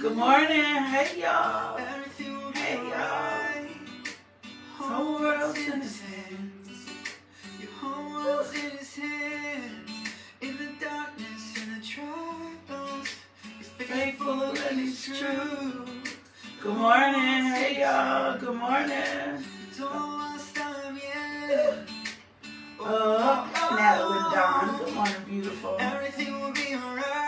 Good morning. Hey, y'all. Hey, y'all. Whole world's in his hands. Your whole world's in his hands. In the darkness and the trials. He's faithful and he's true. Good morning. Hey, y'all. Good morning. Oh, oh, now with Dawn. Oh. Good morning, beautiful. Everything will be alright.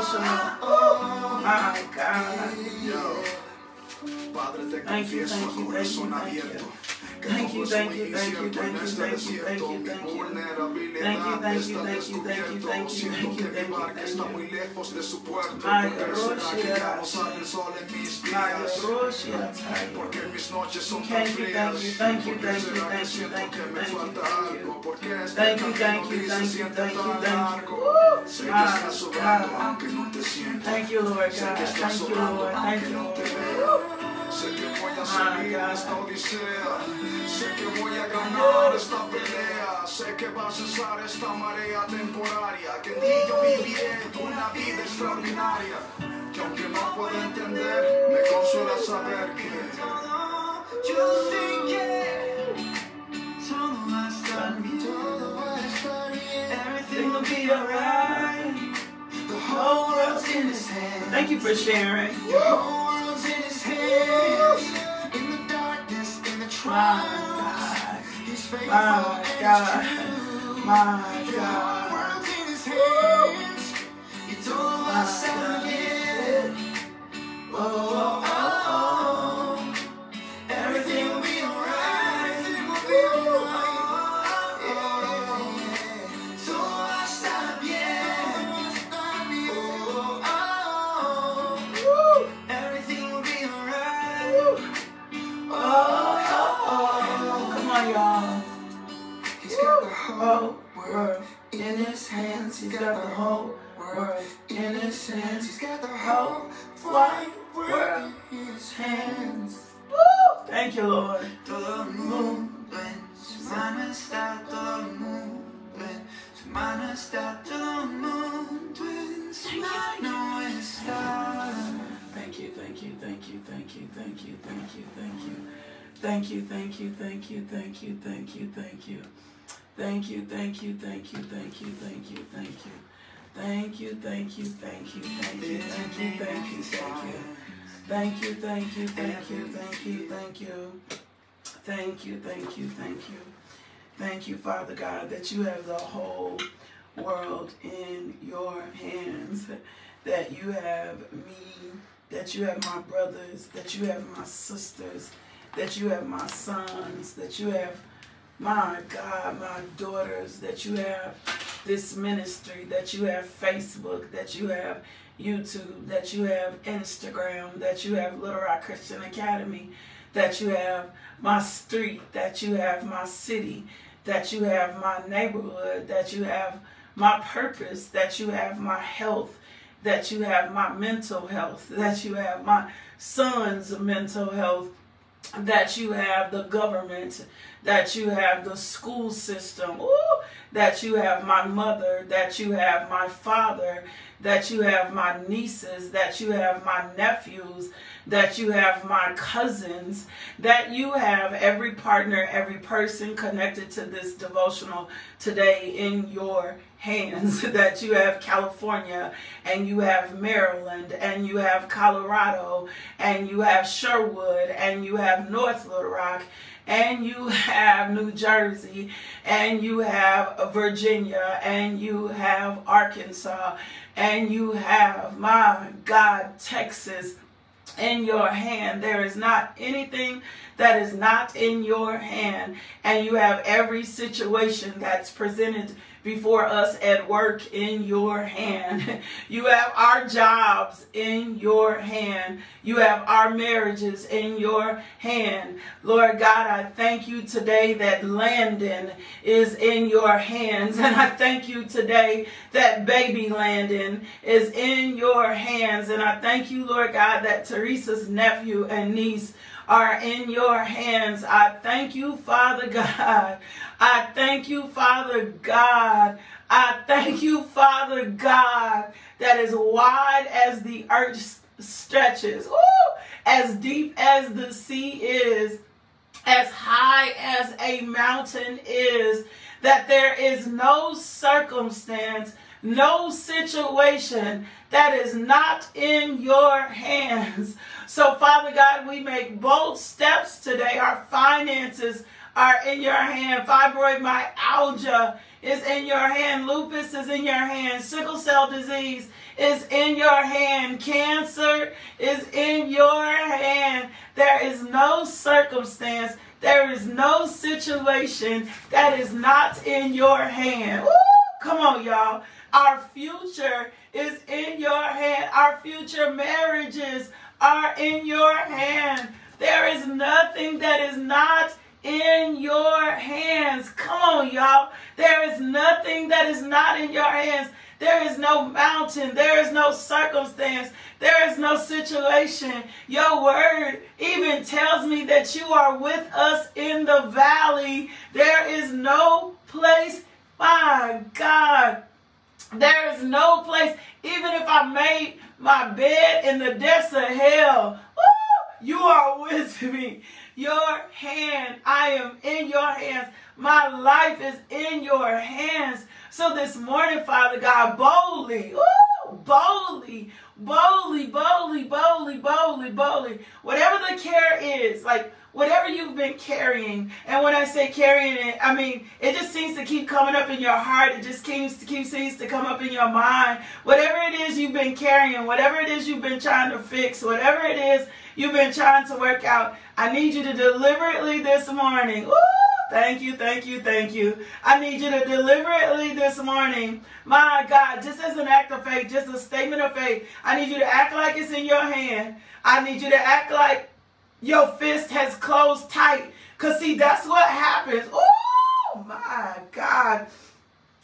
Share te Thank you, confieso thank you, thank you, corazón thank you. abierto. que Thank you, thank you, thank you, incierto en thank you, thank you, thank you, thank you. vulnerabilidad Thank you, thank you, está thank you, thank you, descubierto. thank you, Siento thank you, que thank mi you, barca thank está you. muy lejos de su puerto. Ay, ¿Por qué será que ya no Rosia. sale el sol en mis My días? Rosia, Porque mis noches son tan Thank you, frías. thank you, thank you, ¿Por qué thank you, será que thank you, siento thank que you, me thank you, falta thank you. algo? ¿Por qué este Thank you, camino thank you, gris se thank you, siente thank you, tan thank you. largo? Sé que My estás sobrando God. aunque no te siento. Thank you, Lord Sé God. que estás Thank you, sobrando Lord. Thank aunque you, no te Lord. veo. Sé que voy a salir de God. esta odisea. Sé que voy a ganar esta pelea. Sé que va a cesar esta marea temporaria. Que en ti yo viviré una vida extraordinaria. Que aunque no puedo entender, me consuela saber que Yo sé que todo va a estar bien. Todo va a estar bien. Everything will be alright. The whole world's in his hands. Thank you for sharing. The in his hands. In the darkness, in the trials, God. he's faithful My God. My God. in his hands. Y todo va a estar bien. Oh, oh, oh. Whole world in his hands. He's got the whole world in his hands. He's got the Whole wide world in his hands. Thank you, Lord. Todo el mundo en su mano está, todo el mundo en su mano está, todo el mundo en su mano está. Thank you, thank you, thank you, thank you, thank you, thank you, thank you. Thank you, thank you, thank you, thank you, thank you, thank you. Thank you, thank you, thank you, thank you, thank you, thank you. Thank you, thank you, thank you, thank you, thank you, thank you, thank you. Thank you, thank you, thank you, thank you, thank you. Thank you, thank you, thank you. Thank you, Father God, that you have the whole world in your hands. That you have me, that you have my brothers, that you have my sisters, that you have my sons, that you have my God, my daughters, that you have this ministry, that you have Facebook, that you have YouTube, that you have Instagram, that you have Little Rock Christian Academy, that you have my street, that you have my city, that you have my neighborhood, that you have my purpose, that you have my health, that you have my mental health, that you have my son's mental health, that you have the government, that you have the school system, ooh, that you have my mother, that you have my father, that you have my nieces, that you have my nephews, that you have my cousins, that you have every partner, every person connected to this devotional today in your hands that you have California and you have Maryland and you have Colorado and you have Sherwood and you have North Little Rock and you have New Jersey and you have Virginia and you have Arkansas and you have my God Texas in your hand. There is not anything that is not in your hand. And you have every situation that's presented before us at work in your hand. You have our jobs in your hand. You have our marriages in your hand. Lord God, I thank you today that Landon is in your hands. And I thank you today that baby Landon is in your hands. And I thank you, Lord God, that Teresa's nephew and niece are in your hands. I thank you, Father God. I thank you, Father God. I thank you, Father God, that is wide as the earth stretches, Ooh, as deep as the sea is, as high as a mountain is, that there is no circumstance, no situation that is not in your hands. So, Father God, we make bold steps today. Our finances are in your hand. Fibromyalgia is in your hand. Lupus is in your hand. Sickle cell disease is in your hand. Cancer is in your hand. There is no circumstance, there is no situation that is not in your hand. Woo! Come on, y'all. Our future is in your hand. Our future marriages are in your hand. There is nothing that is not in your hands. Come on, y'all. There is nothing that is not in your hands. There is no mountain. There is no circumstance. There is no situation. Your word even tells me that you are with us in the valley. There is no place, my God. There is no place, even if I made my bed in the depths of hell, woo, you are with me. Your hand, I am in your hands. My life is in your hands. So this morning, Father God, boldly, woo, boldly, boldly, boldly, boldly, boldly, boldly, whatever the care is, like whatever you've been carrying, and when I say carrying it, I mean it just seems to keep coming up in your heart. It just keeps to keep seems to come up in your mind. Whatever it is you've been carrying, whatever it is you've been trying to fix, whatever it is you've been trying to work out, I need you to deliberately this morning. Woo! Thank you, thank you, thank you. I need you to deliberately this morning, my God, just as an act of faith, just a statement of faith, I need you to act like it's in your hand. I need you to act like your fist has closed tight. Because, see, that's what happens. Oh, my God.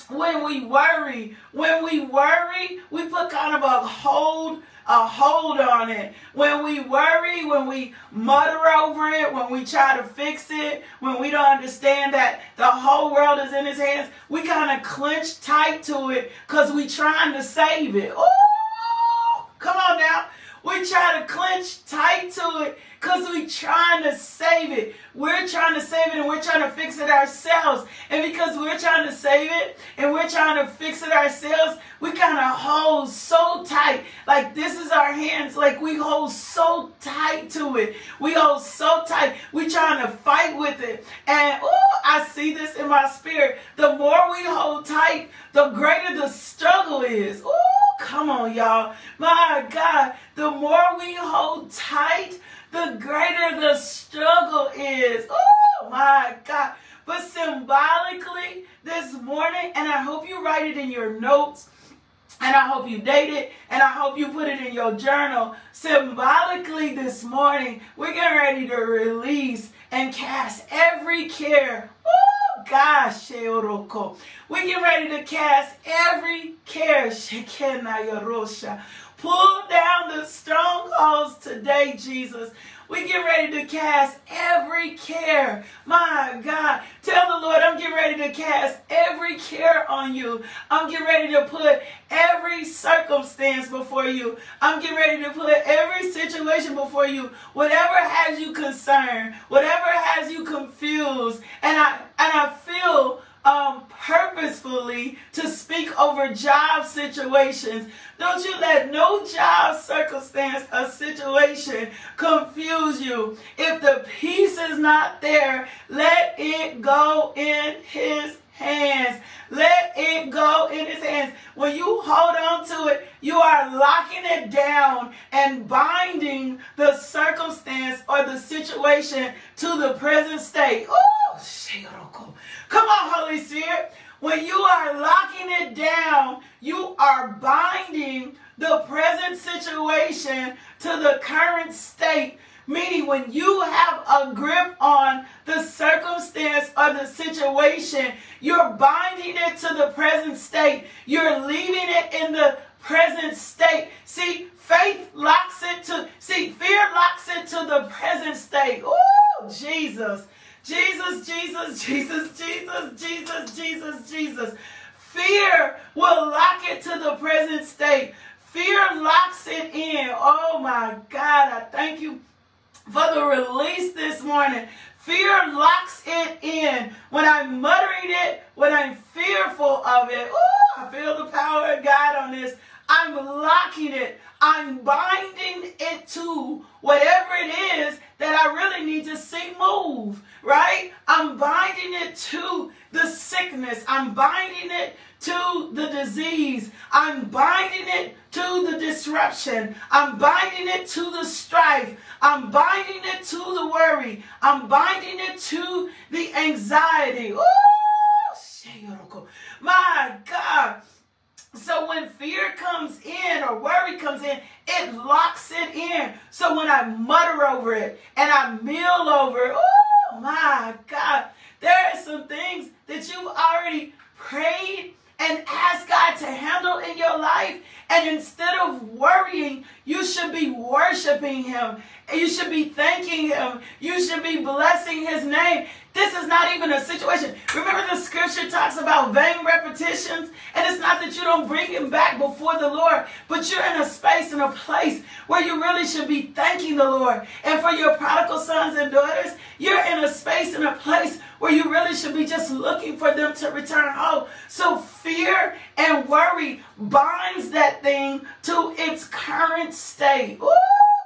When we worry, when we worry, we put kind of a hold a hold on it. When we worry, when we mutter over it, when we try to fix it, when we don't understand that the whole world is in his hands, we kind of clench tight to it because we trying to save it. Oh, come on now. We try to clench tight to it because we trying to save it. We're trying to save it and we're trying to fix it ourselves. And because we're trying to save it and we're trying to fix it ourselves, we kind of hold so tight. Like this is our hands. Like we hold so tight to it. We hold so tight. We trying to fight with it. And oh, I see this in my spirit. The more we hold tight, the greater the struggle is. Oh, come on, y'all. My God, the more we hold tight, the greater the struggle is. Oh my God. But symbolically this morning, and I hope you write it in your notes, and I hope you date it, and I hope you put it in your journal. Symbolically this morning, we're getting ready to release and cast every care. We get ready to cast every care. Pull down the strongholds today, Jesus. We get ready to cast every care. My God. Tell the Lord, I'm getting ready to cast every care on you. I'm getting ready to put every circumstance before you. I'm getting ready to put every situation before you. Whatever has you concerned, whatever has you confused. And I and I feel um, purposefully to speak over job situations. Don't you let no job circumstance or situation confuse you. If the peace is not there, let it go in his hands. Let it go in his hands. When you hold on to it, you are locking it down and binding the circumstance or the situation to the present state. Oh, come on, Holy Spirit. When you are locking it down, you are binding the present situation to the current state Meaning, when you have a grip on the circumstance or the situation, you're binding it to the present state. You're leaving it in the present state. See, faith locks it to, see, fear locks it to the present state. Oh, Jesus. Jesus, Jesus, Jesus, Jesus, Jesus, Jesus, Jesus. Fear will lock it to the present state. Fear locks it in. Oh my God, I thank you for the release this morning. Fear locks it in. When I'm muttering it, when I'm fearful of it, ooh, I feel the power of God on this. I'm locking it. I'm binding it to whatever it is that I really need to see move, right? I'm binding it to the sickness. I'm binding it to the disease. I'm binding it to the disruption. I'm binding it to the strife. I'm binding it to the worry. I'm binding it to the anxiety. Ooh, my God. So when fear comes in or worry comes in, it locks it in. So when I mutter over it and I mill over it, oh my God, there are some things that you've already prayed and asked God to handle in your life. And instead of worrying, you should be worshiping Him. You should be thanking Him. You should be blessing His name. This is not even a situation. Remember the scripture talks about vain repetitions? It's not that you don't bring him back before the Lord, but you're in a space and a place where you really should be thanking the Lord. And for your prodigal sons and daughters, you're in a space and a place where you really should be just looking for them to return home. So fear and worry binds that thing to its current state. Ooh,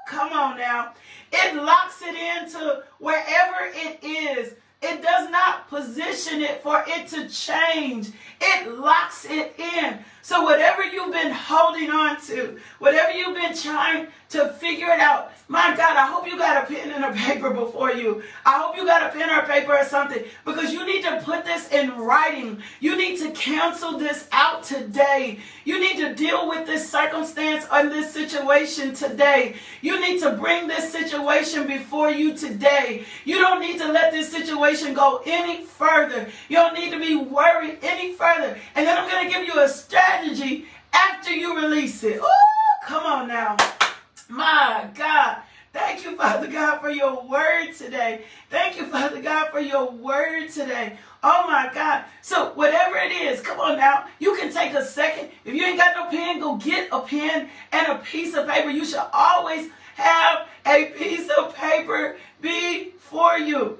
come on now. It locks it into wherever it is it does not position it for it to change. It locks it in. So whatever you've been holding on to, whatever you've been trying to figure it out, my God, I hope you got a pen and a paper before you. I hope you got a pen or a paper or something because you need to put this in writing. You need to cancel this out today. You need to deal with this circumstance or this situation today. You need to bring this situation before you today. You don't need to let this situation go any further. You don't need to be worried any further. And then I'm going to give you a strategy after you release it. Ooh, come on now. My God. Thank you, Father God, for your word today. Thank you, Father God, for your word today. Oh my God. So, whatever it is, come on now. You can take a second. If you ain't got no pen, go get a pen and a piece of paper. You should always have a piece of paper before you.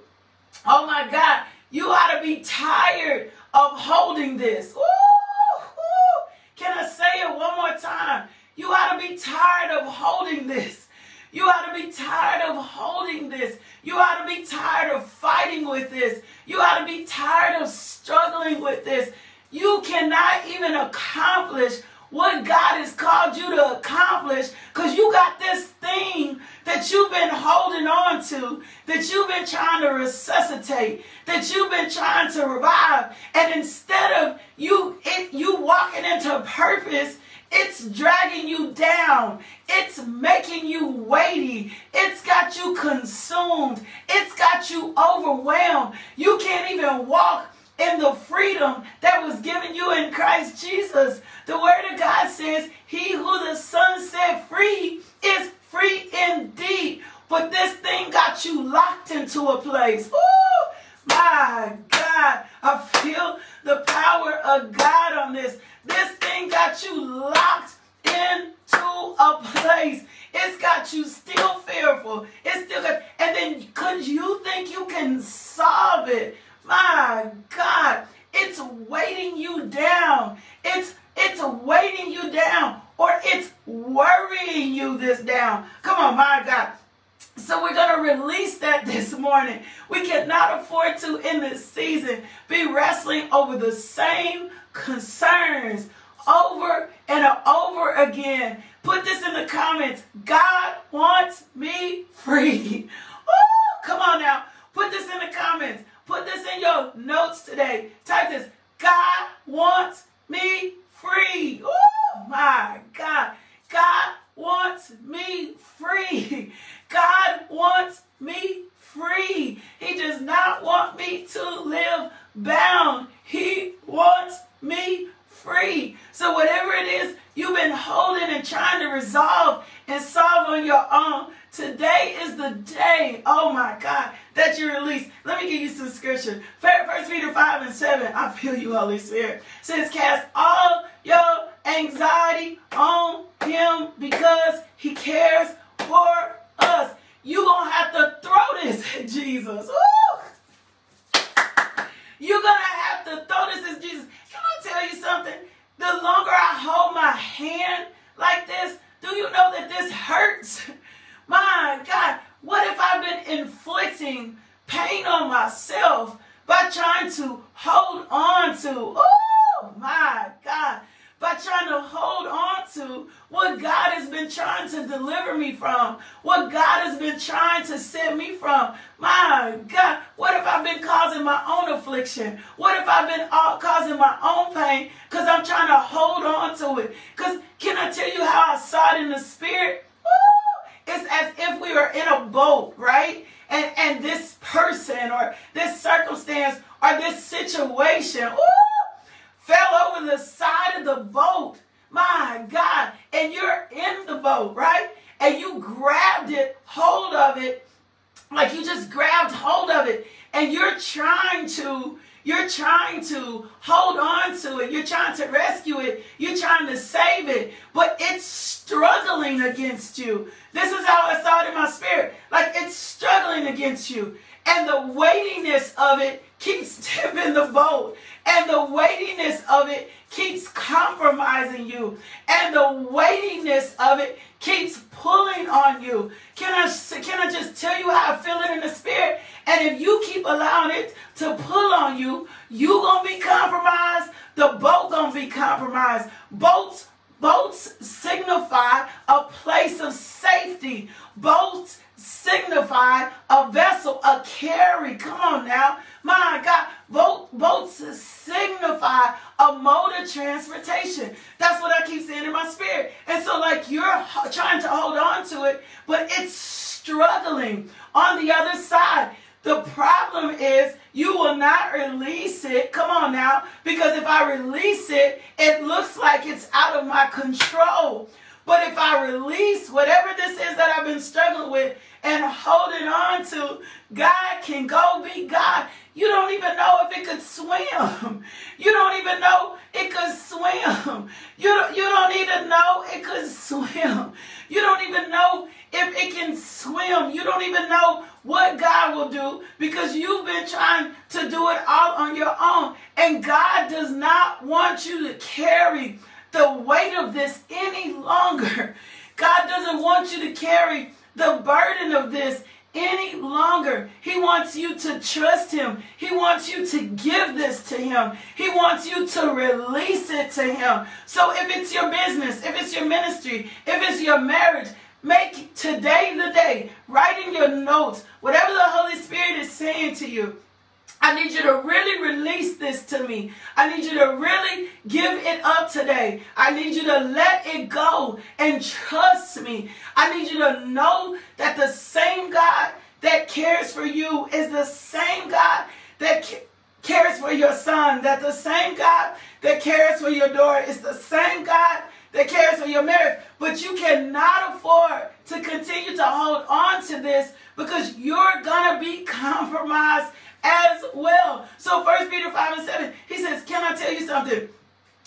Oh my God. You ought to be tired of holding this. Ooh, ooh. Can I say it one more time? You ought to be tired of holding this. You ought to be tired of holding this. You ought to be tired of fighting with this. You ought to be tired of struggling with this. You cannot even accomplish what God has called you to accomplish because you got this thing that you've been holding on to, that you've been trying to resuscitate, that you've been trying to revive. And instead of you, it, you walking into purpose, it's dragging you down. It's making you weighty. It's got you consumed. It's got you overwhelmed. You can't even walk in the freedom that was given you in Christ Jesus. The Word of God says, He who the Son set free is free indeed. But this thing got you locked into a place. Ooh, my God. I feel the power of God on this. This thing got you locked into a place. It's got you still fearful. It's still got, and then could you think you can solve it? My God, it's weighting you down. It's it's weighting you down or it's worrying you this down. Come on, my God. So we're going to release that this morning. We cannot afford to, in this season, be wrestling over the same concerns over and over again. Put this in the comments. God wants me free. Ooh, come on now. Put this in the comments. Put this in your notes today. Type this. God wants me free. Oh my God. God wants me free. God wants me free. He does not want me to live bound. He wants me free. So whatever it is you've been holding and trying to resolve and solve on your own, today is the day, oh my God, that you release. Let me give you some scripture. First Peter 5 and 7, I feel you, Holy Spirit, says, cast all your anxiety on him because he cares for us. You're going to have to throw this at Jesus. Ooh. You're going to have to throw this at Jesus. Can I tell you something? The longer I hold my hand like this, do you know that this hurts? My God, what if I've been inflicting pain on myself by trying to hold on to, oh my God, by trying to hold on to what God has been trying to deliver me from, what God has been trying to set me from. My God, what if I've been causing my own affliction? What if I've been uh, causing my own pain because I'm trying to hold on to it? Because can I tell you how I saw it in the spirit? It's as if we were in a boat, right? And, and this person or this circumstance or this situation, ooh, fell over the side of the boat. My God. And you're in the boat, right? And you grabbed it, hold of it, like you just grabbed hold of it. And you're trying to, you're trying to hold on to it. You're trying to rescue it. You're trying to save it. But it's struggling against you. This is how I saw it in my spirit. Like it's struggling against you. And the weightiness of it keeps tipping the boat. And the weightiness of it keeps compromising you. And the weightiness of it keeps pulling on you. Can I, can I just tell you how I feel it in the spirit? And if you keep allowing it to pull on you, you going to be compromised. The boat going to be compromised. Boats Boats signify a place of safety. Boats signify a vessel, a carry. Come on now. My God, boat, boats signify a mode of transportation. That's what I keep saying in my spirit. And so, like, you're trying to hold on to it, but it's struggling on the other side. The problem is you will not release it. Come on now. Because if I release it, it looks like it's out of my control. But if I release whatever this is that I've been struggling with and holding on to, God can go be God. You don't even know if it could swim. You don't even know it could swim. You don't, you don't even know it could swim. You don't even know if it can swim. You don't even know what God will do because you've been trying to do it all on your own. And God does not want you to carry the weight of this any longer. God doesn't want you to carry the burden of this any longer. He wants you to trust him. He wants you to give this to him. He wants you to release it to him. So if it's your business, if it's your ministry, if it's your marriage, make today the day. Write in your notes whatever the Holy Spirit is saying to you. I need you to really release this to me. I need you to really give it up today. I need you to let it go and trust me. I need you to know that the same God that cares for you is the same God that cares for your son, that the same God that cares for your daughter is the same God that cares for your marriage. But you cannot afford to continue to hold on to this because you're going to be compromised as well. So First Peter 5 and 7, he says, Can I tell you something?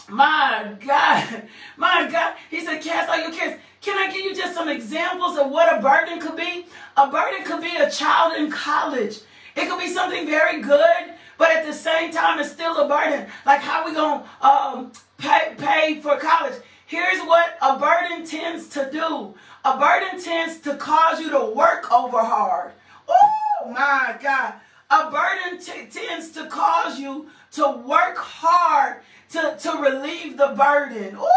My God, my God. He said, Cast all your cares. Can I give you just some examples of what a burden could be? A burden could be a child in college. It could be something very good, but at the same time, it's still a burden. Like how we gonna um, pay, pay for college? Here's what a burden tends to do. A burden tends to cause you to work over hard. Oh my God. A burden t- tends to cause you to work hard to, to relieve the burden. Ooh,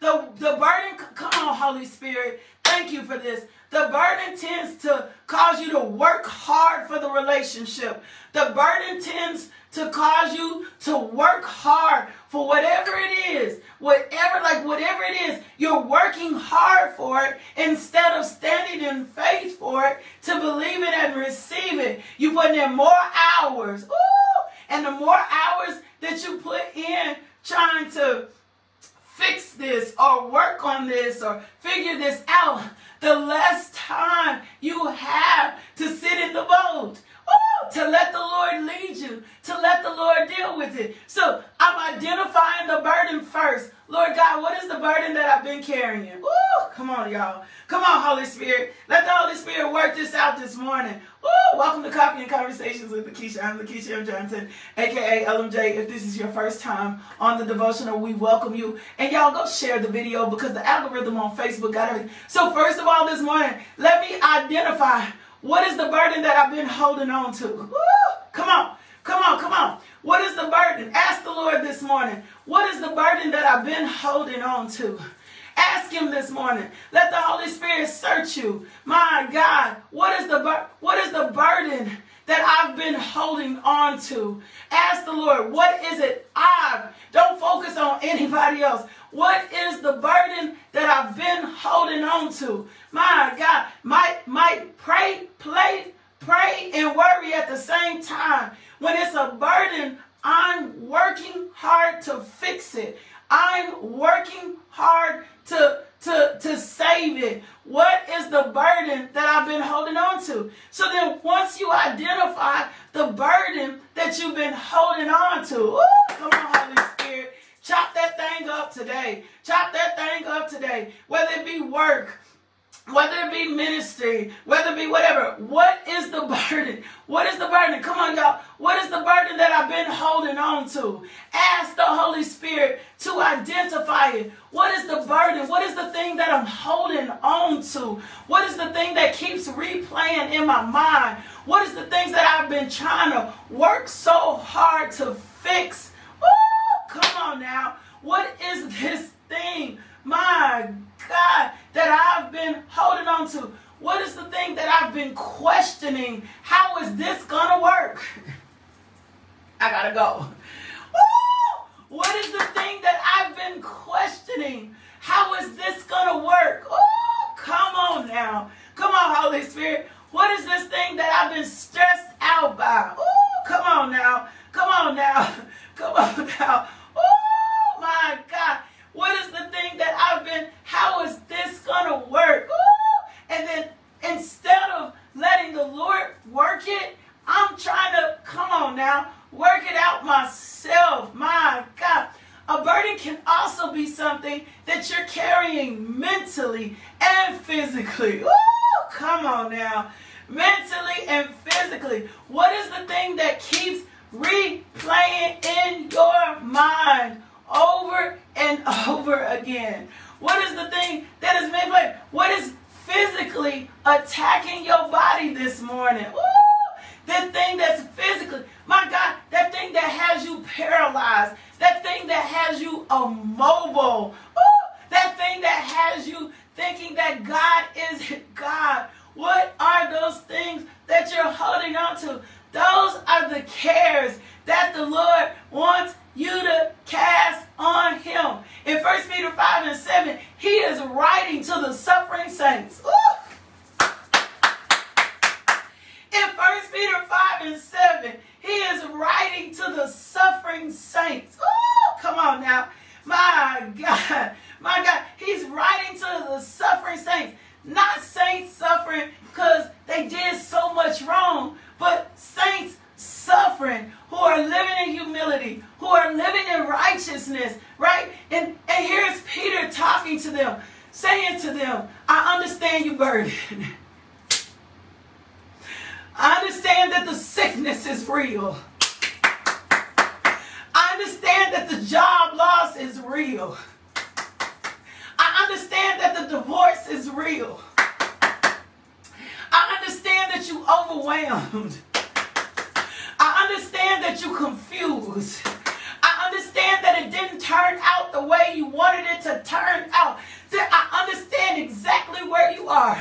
the, the burden, come on, Holy Spirit. Thank you for this. The burden tends to cause you to work hard for the relationship. The burden tends to cause you to work hard for whatever it is. Whatever, like whatever it is, you're working hard for it instead of standing in faith for it to believe it and receive it. You put in more hours. Ooh! And the more hours that you put in trying to fix this or work on this or figure this out, the less time you have to sit in the boat. Ooh, to let the Lord lead you, to let the Lord deal with it. So I'm identifying the burden first. Lord God, what is the burden that I've been carrying? Ooh, come on, y'all. Come on, Holy Spirit. Let the Holy Spirit work this out this morning. Ooh, welcome to Coffee and Conversations with Lakeisha. I'm Lakeisha M. Johnson, aka LMJ. If this is your first time on the devotional, we welcome you. And y'all go share the video because the algorithm on Facebook got everything. So first of all, this morning, let me identify what is the burden that I've been holding on to? Woo! Come on. Come on, come on. What is the burden? Ask the Lord this morning. What is the burden that I've been holding on to? Ask him this morning. Let the Holy Spirit search you. My God, what is the bur- what is the burden that I've been holding on to? Ask the Lord, what is it I've don't focus on anybody else. What is the burden that I've been holding on to? My God, might might pray, play, pray, and worry at the same time. When it's a burden, I'm working hard to fix it. I'm working hard to to, to save it? What is the burden that I've been holding on to? So then once you identify the burden that you've been holding on to, ooh, come on, Holy Spirit, chop that thing up today. Chop that thing up today. Whether it be work, whether it be ministry, whether it be whatever, what is the burden? What is the burden? Come on, y'all. What is the burden that I've been holding on to? Ask the Holy Spirit to identify it. What is the burden? What is the thing that I'm holding on to? What is the thing that keeps replaying in my mind? What is the things that I've been trying to work so hard to fix? Come on now. What is this thing? My God, that I've been holding on to? What is the thing that I've been questioning? How is this gonna work? I gotta go. Ooh, what is the thing that I've been questioning? How is this gonna work? Oh, come on now. Come on, Holy Spirit. What is this thing that I've been stressed out by? Oh, come on now. Come on now. Come on now. Oh my God. What is the thing that I've been, how is this to work? Ooh! And then instead of letting the Lord work it, I'm trying to, come on now, work it out myself. My God. A burden can also be something that you're carrying mentally and physically. Ooh, come on now. Mentally and physically. What is the thing that keeps replaying in your mind? over and over again. What is the thing that is play? What is physically attacking your body this morning? Ooh, the thing that's physically, my God, thing that has you paralyzed, that thing that has you immobile, Ooh, that thing that has you thinking that God isn't God. What are those things that you're holding on to? Those are the cares that the Lord wants you to cast on him. In 1 Peter 5 and 7, he is writing to the suffering saints. Ooh. In 1 Peter 5 and 7, he is writing to the suffering saints. Oh, come on now. My God. My God. He's writing to the suffering saints. Not saints suffering because they did so much wrong, but saints suffering, who are living in humility, who are living in righteousness, right? And, and here's Peter talking to them, saying to them, I understand you burden. I understand that the sickness is real. I understand that the job loss is real. I understand that the divorce is real. I understand that you overwhelmed. I understand that you confused. I understand that it didn't turn out the way you wanted it to turn out. I understand exactly where you are.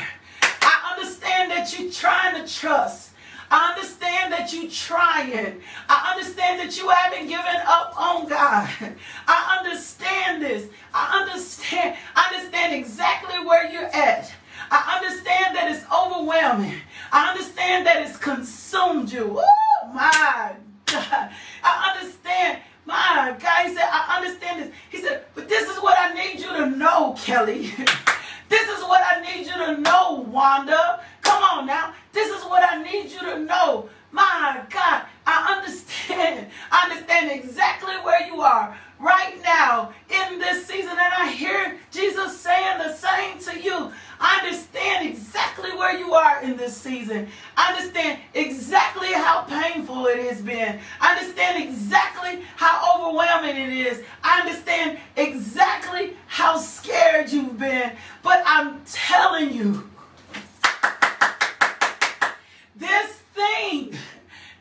I understand that you're trying to trust. I understand that you are trying. I understand that you haven't given up on God. I understand this. I understand. I understand exactly where you're at. I understand that it's overwhelming. I understand that it's consumed you. Oh my God. I understand. My God, he said, I understand this. He said, but this is what I need you to know, Kelly. this is what I need you to know, Wanda. Come on now. This is what I need you to know. My God, I understand. I understand exactly where you are right now in this season. And I hear Jesus saying the same to you. I understand exactly where you are in this season. I understand exactly how painful it has been. I understand exactly how overwhelming it is. I understand exactly how scared you've been. But I'm telling you, this thing,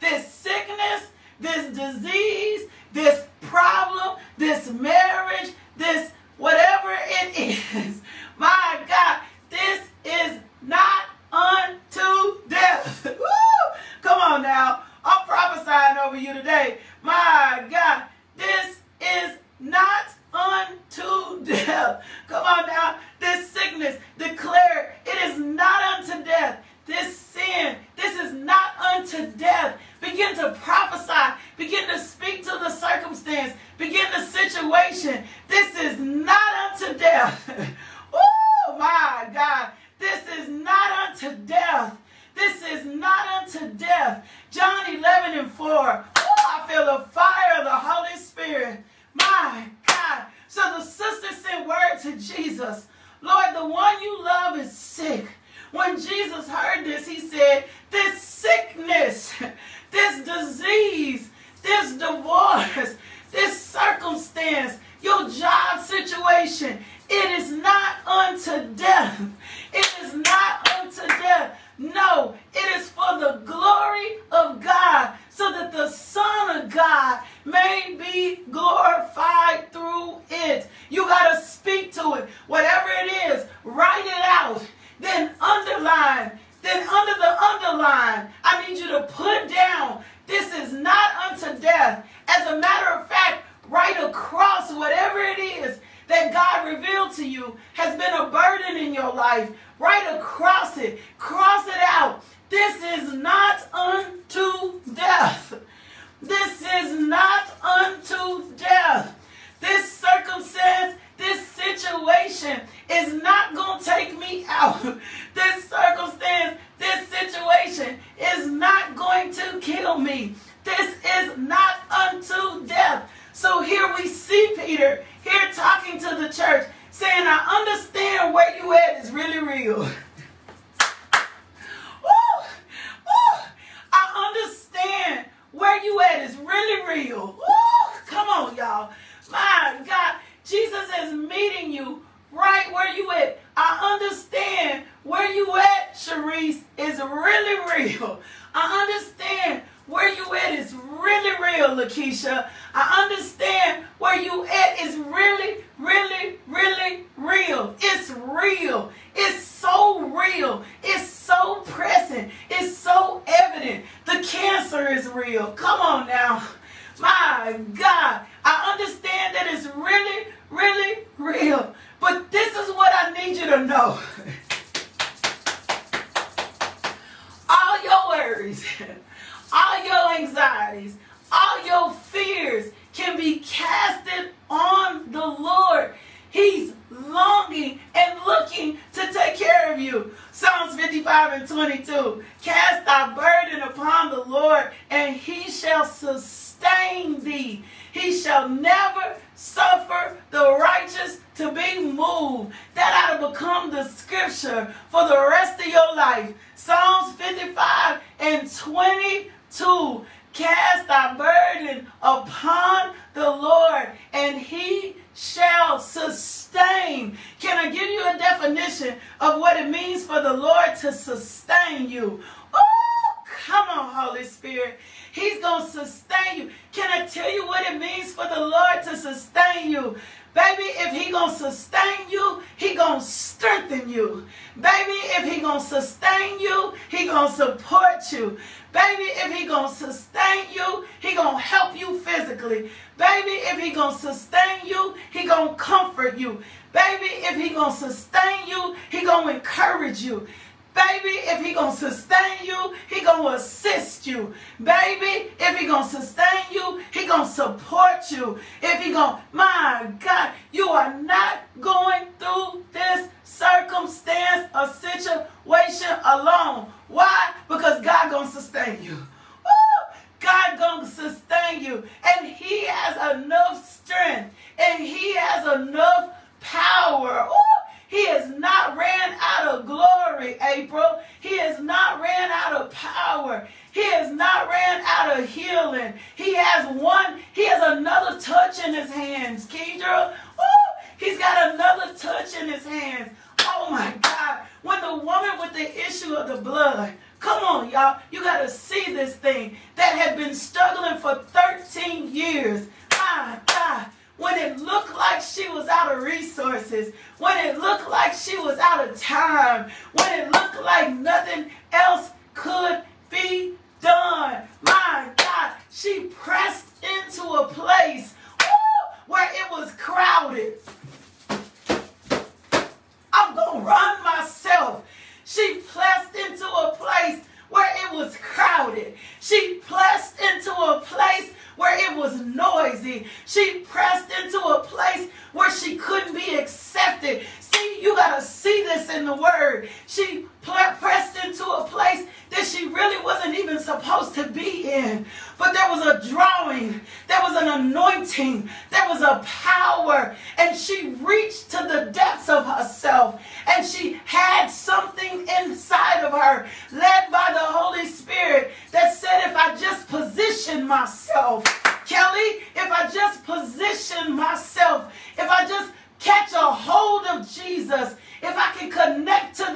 this sickness, this disease, this problem, this marriage, this whatever it is, my God, this is not unto death. Woo! Come on now. I'm prophesying over you today. My God, this is not unto death. Come on now. This sickness, declare it is not unto death. This sin, this is not unto death. Begin to prophesy. Begin to speak to the circumstance. Begin the situation. This is not unto death. Oh my God. This is not unto death. This is not unto death. John 11 and 4. Oh, I feel the fire of the Holy Spirit. My God. So the sister sent word to Jesus. Lord, the one you love is sick. When Jesus heard this, he said, This sickness, this disease, this divorce, this circumstance, your job situation, it is not unto death. It is not unto death. No, it is for the glory of God, so that the Son of God may be glorified through it. You got to speak to it. Whatever it is, write it out. Then underline. Then under the underline, I need you to put down, this is not unto death. As a matter of fact, write across whatever it is that God revealed to you has been a burden in your life. Right across it. Cross it out. This is not unto death. This is not unto death. This circumstance, this situation is not going to take me out. This circumstance, this situation is not going to kill me. This is not unto death. So here we see Peter here talking to the church, saying, I understand where you at is really real. Ooh, ooh, I understand where you at is really real. Ooh, come on, y'all. My God, Jesus is meeting you right where you at. I understand where you at, Sharice, is really real. I understand where you at is really real, Lakeisha. I understand where you at is really, really, really real. It's real. It's so real. It's so present. It's so evident. The cancer is real. Come on now. My God. I understand that it's really, really real. But this is what I need you to know. All your worries, all your anxieties, all your fears can be casted on the Lord. He's longing and looking to take care of you. Psalms 55 and 22. Cast thy burden upon the Lord, and he shall sustain thee. He shall never suffer the righteous to be moved. That ought to become the scripture for the rest of your life. Psalms 55 and 22. Cast thy burden upon the Lord, and he shall sustain. Can I give you a definition of what it means for the Lord to sustain you? Oh, come on, Holy Spirit. He's going to sustain you. Can I tell you what it means for the Lord to sustain you? Baby, if he gonna sustain you, he gonna strengthen you. Baby, if he gonna sustain you, he gonna support you. Baby, if he gonna sustain you, he gonna help you physically. Baby, if he gonna sustain you, he gonna comfort you. Baby, if he gonna sustain you, he gonna encourage you. Baby, if he gonna sustain you, he gonna assist you. Baby, if he gonna sustain you, he gonna support you. If he gonna, my God, you are not going through this circumstance or situation alone. Why? Because God gonna sustain you. Woo! God gonna sustain you. And he has enough strength. And he has enough power. Ooh! He has not ran out of April. He has not ran out of power. He has not ran out of healing. He has one, he has another touch in his hands, Kedra. Ooh, he's got another touch in his hands. Oh my God. When the woman with the issue of the blood, come on, y'all, you got to see this thing that had been struggling for 13 years. My God when it looked like she was out of resources, when it looked like she was out of time, when it looked like nothing else could be done. My God, she pressed into a place where it was crowded. I'm going to run myself. She pressed into a place where it was crowded. She pressed into a place where it was noisy. She pressed into a place where she couldn't be accepted. See, you got to see this in the word. She pressed into a place that she really wasn't even supposed to be in. But there was a drawing, there was an anointing, there was a power, and she reached to the depths of herself, and she had something inside of her, led by the Holy Spirit, that said, If I just position myself, Kelly, if I just position myself, if I just catch a hold of Jesus,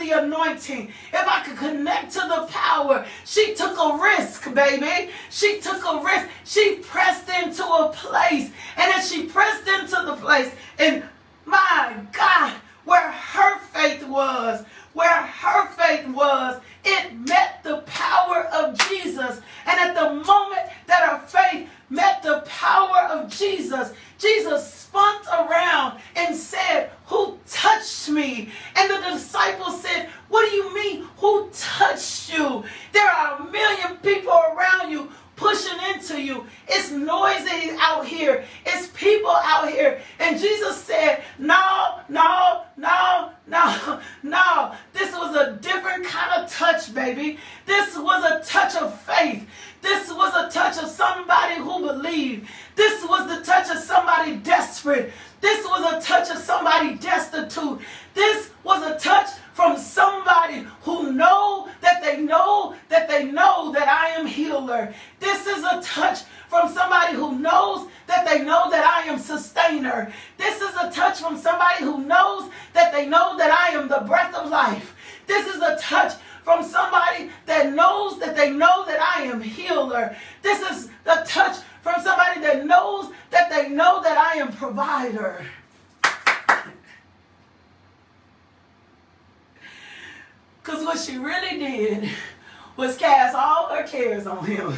the anointing, if I could connect to the power. She took a risk, baby. She took a risk. She pressed into a place. And as she pressed into the place, and my God, where her faith was, where her faith was, it met the power of Jesus. And at the moment that her faith met the power of Jesus, Jesus spun around and said, Who touched me? And the disciples said, What do you mean? Who touched you? There are a million people around you pushing into you. It's noisy out here. It's people out here. And Jesus said, No, no, no, no, no. This was a different kind of touch, baby. This was a touch of faith. This was a touch of somebody who believed. This was the touch of somebody desperate. This was a touch of somebody destitute. This was a touch from somebody who know that they know that they know that I am healer. This is a touch from somebody who knows that they know that I am sustainer. This is a touch from somebody who knows that they know that I am the breath of life. This is a touch from somebody that knows that they know that I am healer. This is the touch from somebody that knows that they know that I am provider. Because what she really did was cast all her cares on him.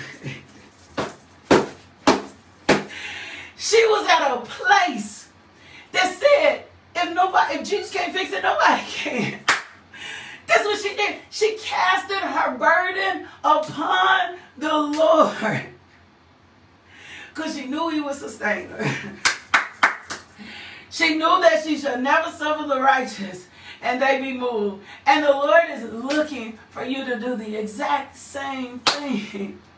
she was at a place that said, if nobody, if Jesus can't fix it, nobody can. That's what she did. She casted her burden upon the Lord. Because she knew he would sustain her. she knew that she should never suffer the righteous and they be moved. And the Lord is looking for you to do the exact same thing.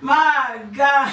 My God,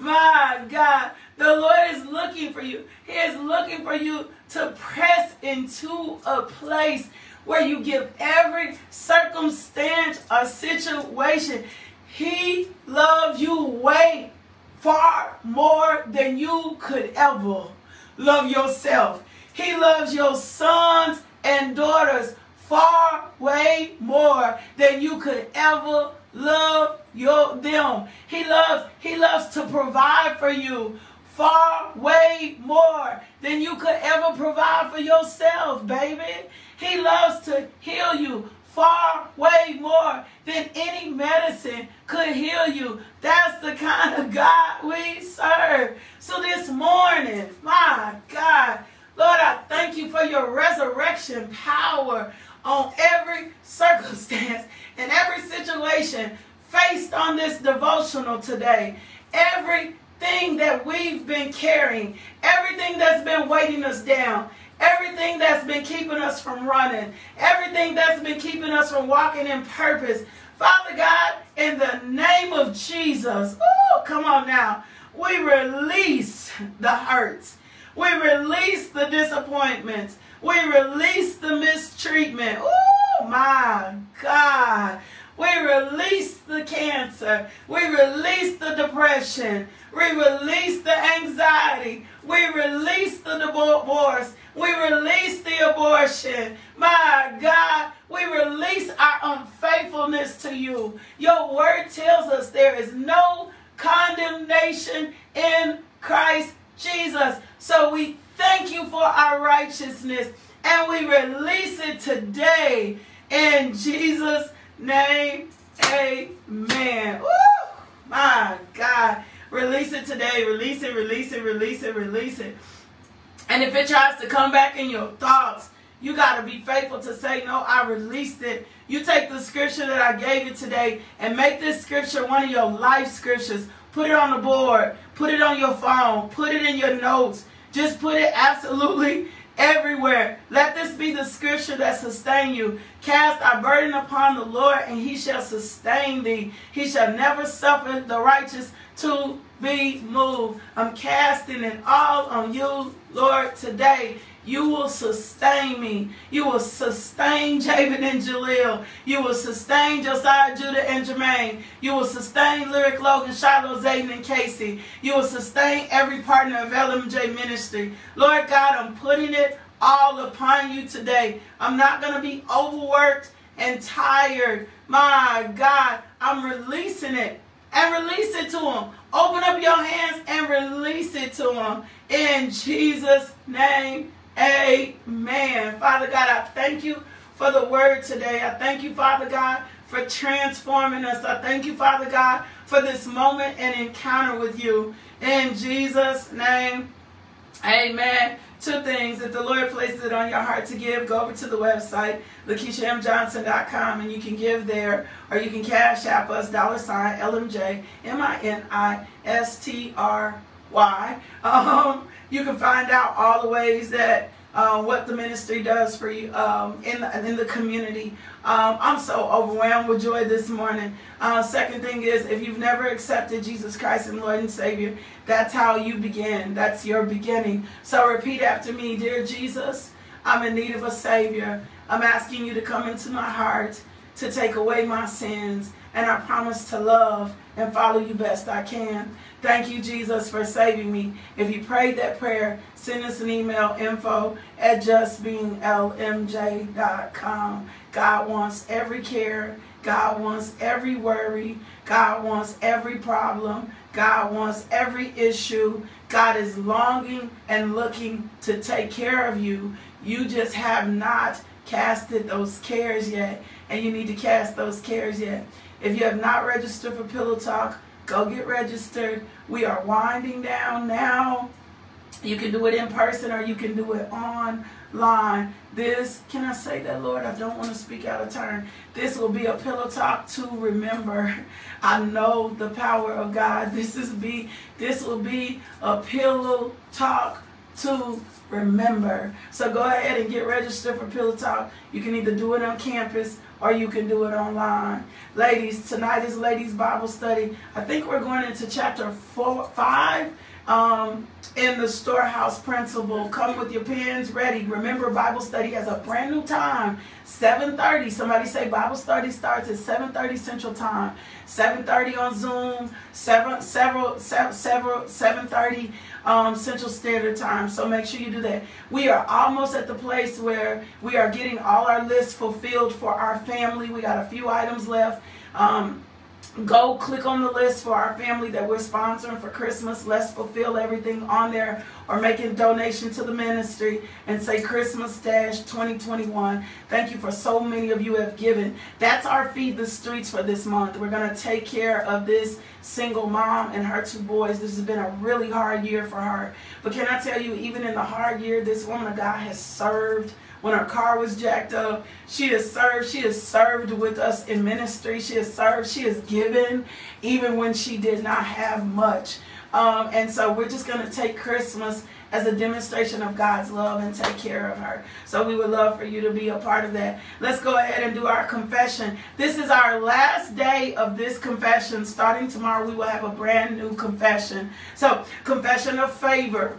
my God, the Lord is looking for you. He is looking for you to press into a place where you give every circumstance or situation. He loves you way far more than you could ever love yourself. He loves your sons and daughters far way more than you could ever love your them. He loves he loves to provide for you far way more than you could ever provide for yourself, baby. He loves to heal you far way more than any medicine could heal you. That's the kind of God we serve. So this morning, my God, Lord, I thank you for your resurrection power on every circumstance and every situation faced on this devotional today. Everything that we've been carrying, everything that's been weighting us down, everything that's been keeping us from running, everything that's been keeping us from walking in purpose. Father God, in the name of Jesus, oh, come on now, we release the hurts. We release the disappointments. We release the mistreatment. Oh my God. We release the cancer. We release the depression. We release the anxiety. We release the divorce. We release the abortion. My God, we release our unfaithfulness to you. Your word tells us there is no condemnation in Christ Jesus. So we thank you for our righteousness and we release it today in Jesus' name. Amen. Woo! My God. Release it today. Release it, release it, release it, release it. And if it tries to come back in your thoughts, you got to be faithful to say, No, I released it. You take the scripture that I gave you today and make this scripture one of your life scriptures. Put it on the board. Put it on your phone. Put it in your notes. Just put it absolutely everywhere. Let this be the scripture that sustain you. Cast our burden upon the Lord, and he shall sustain thee. He shall never suffer the righteous to be moved. I'm casting it all on you, Lord, today. You will sustain me. You will sustain Javen and Jaleel. You will sustain Josiah, Judah, and Jermaine. You will sustain Lyric Logan, Shiloh, Zayden, and Casey. You will sustain every partner of LMJ Ministry. Lord God, I'm putting it all upon you today. I'm not going to be overworked and tired. My God, I'm releasing it and release it to him. Open up your hands and release it to him. In Jesus' name, Amen. Father God, I thank you for the word today. I thank you, Father God, for transforming us. I thank you, Father God, for this moment and encounter with you. In Jesus' name, amen. Two things. If the Lord places it on your heart to give, go over to the website, LakeishaMJohnson.com, and you can give there, or you can cash app us, dollar sign, LMJ, M-I-N-I-S-T-R-Y. Um, you can find out all the ways that uh, what the ministry does for you um, in, the, in the community. Um, I'm so overwhelmed with joy this morning. Uh, second thing is, if you've never accepted Jesus Christ and Lord and Savior, that's how you begin. That's your beginning. So repeat after me, Dear Jesus, I'm in need of a Savior. I'm asking you to come into my heart. to take away my sins, and I promise to love and follow you best I can. Thank you, Jesus, for saving me. If you prayed that prayer, send us an email info at justbeinglmj.com. God wants every care. God wants every worry. God wants every problem. God wants every issue. God is longing and looking to take care of you. You just have not casted those cares yet, and you need to cast those cares yet. If you have not registered for Pillow Talk, go get registered. We are winding down now. You can do it in person or you can do it online. This, can I say that, Lord? I don't want to speak out of turn. This will be a pillow talk to remember. I know the power of God. This is be this will be a pillow talk to remember. So go ahead and get registered for Pillow Talk. You can either do it on campus or you can do it online. Ladies, tonight is Ladies Bible Study. I think we're going into chapter four, five um, in the storehouse principle. Come with your pens ready. Remember, Bible study has a brand new time, 7.30. Somebody say Bible study starts at 7.30 Central Time. 7.30 on Zoom, 7, several, several, 7.30 um, Central Standard Time. So make sure you do that. We are almost at the place where we are getting all our lists fulfilled for our family. We got a few items left. Um, go click on the list for our family that we're sponsoring for Christmas. Let's fulfill everything on there or make a donation to the ministry and say Christmas Dash 2021. Thank you for so many of you have given. That's our Feed the Streets for this month. We're going to take care of this single mom and her two boys. This has been a really hard year for her. But can I tell you, even in the hard year, this woman of God has served when her car was jacked up. She has served. She has served with us in ministry. She has served. She has given even when she did not have much. Um, and so we're just going to take Christmas as a demonstration of God's love and take care of her. So we would love for you to be a part of that. Let's go ahead and do our confession. This is our last day of this confession. Starting tomorrow, we will have a brand new confession. So, confession of favor.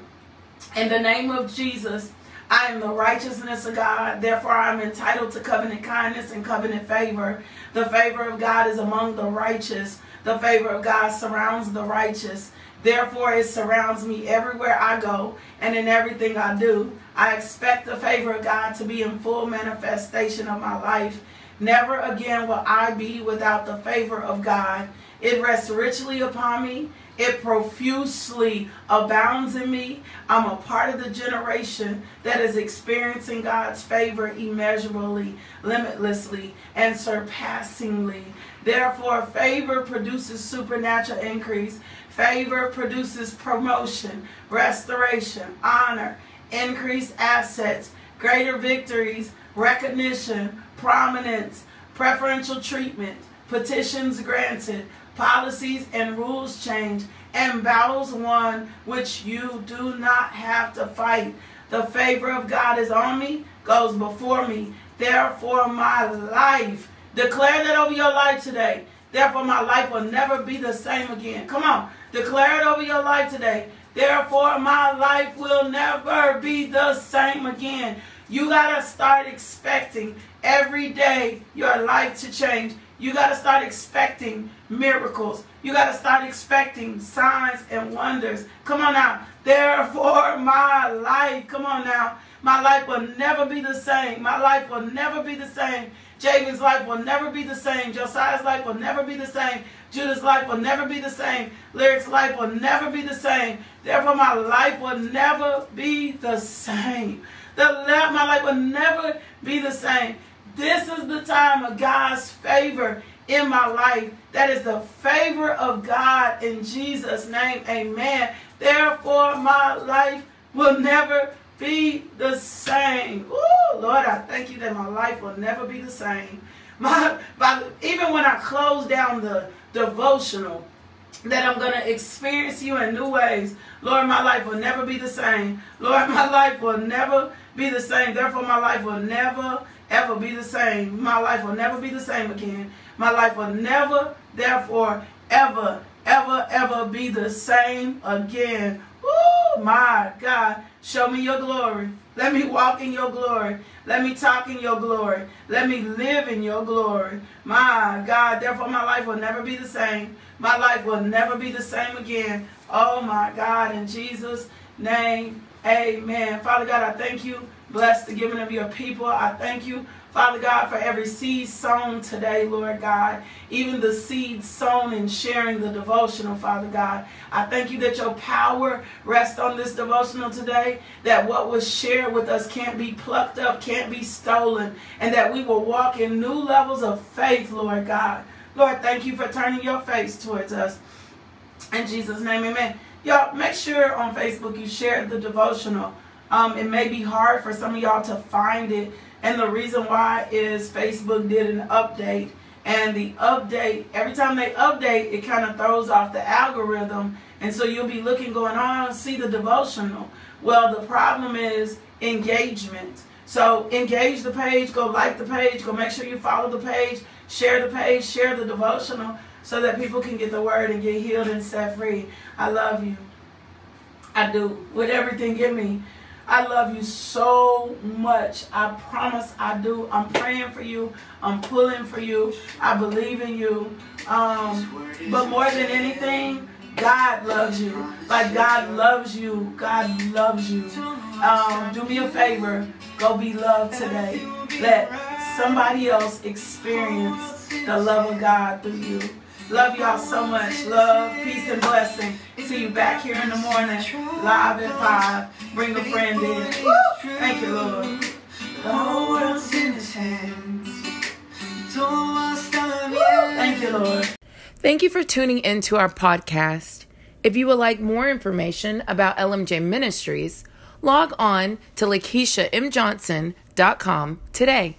In the name of Jesus, I am the righteousness of God. Therefore, I am entitled to covenant kindness and covenant favor. The favor of God is among the righteous. The favor of God surrounds the righteous. Therefore, it surrounds me everywhere I go and in everything I do. I expect the favor of God to be in full manifestation of my life. Never again will I be without the favor of God. It rests richly upon me it profusely abounds in me. I'm a part of the generation that is experiencing God's favor immeasurably, limitlessly, and surpassingly. Therefore, favor produces supernatural increase. Favor produces promotion, restoration, honor, increased assets, greater victories, recognition, prominence, preferential treatment, petitions granted, policies and rules change, and battles won which you do not have to fight. The favor of God is on me, goes before me. Therefore, my life, declare that over your life today. Therefore, my life will never be the same again. Come on, declare it over your life today. Therefore, my life will never be the same again. You got to start expecting every day your life to change. You got to start expecting miracles. You got to start expecting signs and wonders. Come on now. Therefore, my life, come on now. My life will never be the same. My life will never be the same. Jabin's life will never be the same. Josiah's life will never be the same. Judah's life will never be the same. Lyric's life will never be the same. Therefore, my life will never be the same. The, left, my life will never be the same. This is the time of God's favor in my life. That is the favor of God in Jesus' name. Amen. Therefore, my life will never be the same. Ooh, Lord, I thank you that my life will never be the same. My, by, even when I close down the devotional, that I'm going to experience you in new ways. Lord, my life will never be the same. Lord, my life will never be the same. Therefore, my life will never ever be the same. My life will never be the same again. My life will never, therefore, ever, ever, ever be the same again. Woo, my God. Show me your glory. Let me walk in your glory. Let me talk in your glory. Let me live in your glory. My God, therefore my life will never be the same. My life will never be the same again. Oh my God, in Jesus' name, amen. Father God, I thank you. Bless the giving of your people. I thank you Father God, for every seed sown today, Lord God, even the seed sown in sharing the devotional, Father God. I thank you that your power rests on this devotional today, that what was shared with us can't be plucked up, can't be stolen, and that we will walk in new levels of faith, Lord God. Lord, thank you for turning your face towards us. In Jesus' name, amen. Y'all, make sure on Facebook you share the devotional. Um, it may be hard for some of y'all to find it and the reason why is Facebook did an update. And the update, every time they update, it kind of throws off the algorithm. And so you'll be looking, going, ah, on, oh, see the devotional. Well, the problem is engagement. So engage the page, go like the page, go make sure you follow the page, share the page, share the devotional so that people can get the word and get healed and set free. I love you. I do. With everything in me. I love you so much. I promise I do. I'm praying for you. I'm pulling for you. I believe in you. Um, but more than anything, God loves you. Like God loves you. God loves you. Um, do me a favor. Go be loved today. Let somebody else experience the love of God through you. Love y'all so much. Love, peace, and blessing. See you back here in the morning, live at 5. Bring a friend in. Thank you, Lord. The whole world's in his hands. Thank you, Lord. Thank you for tuning into our podcast. If you would like more information about LMJ Ministries, log on to LakeishaMJohnson.com today.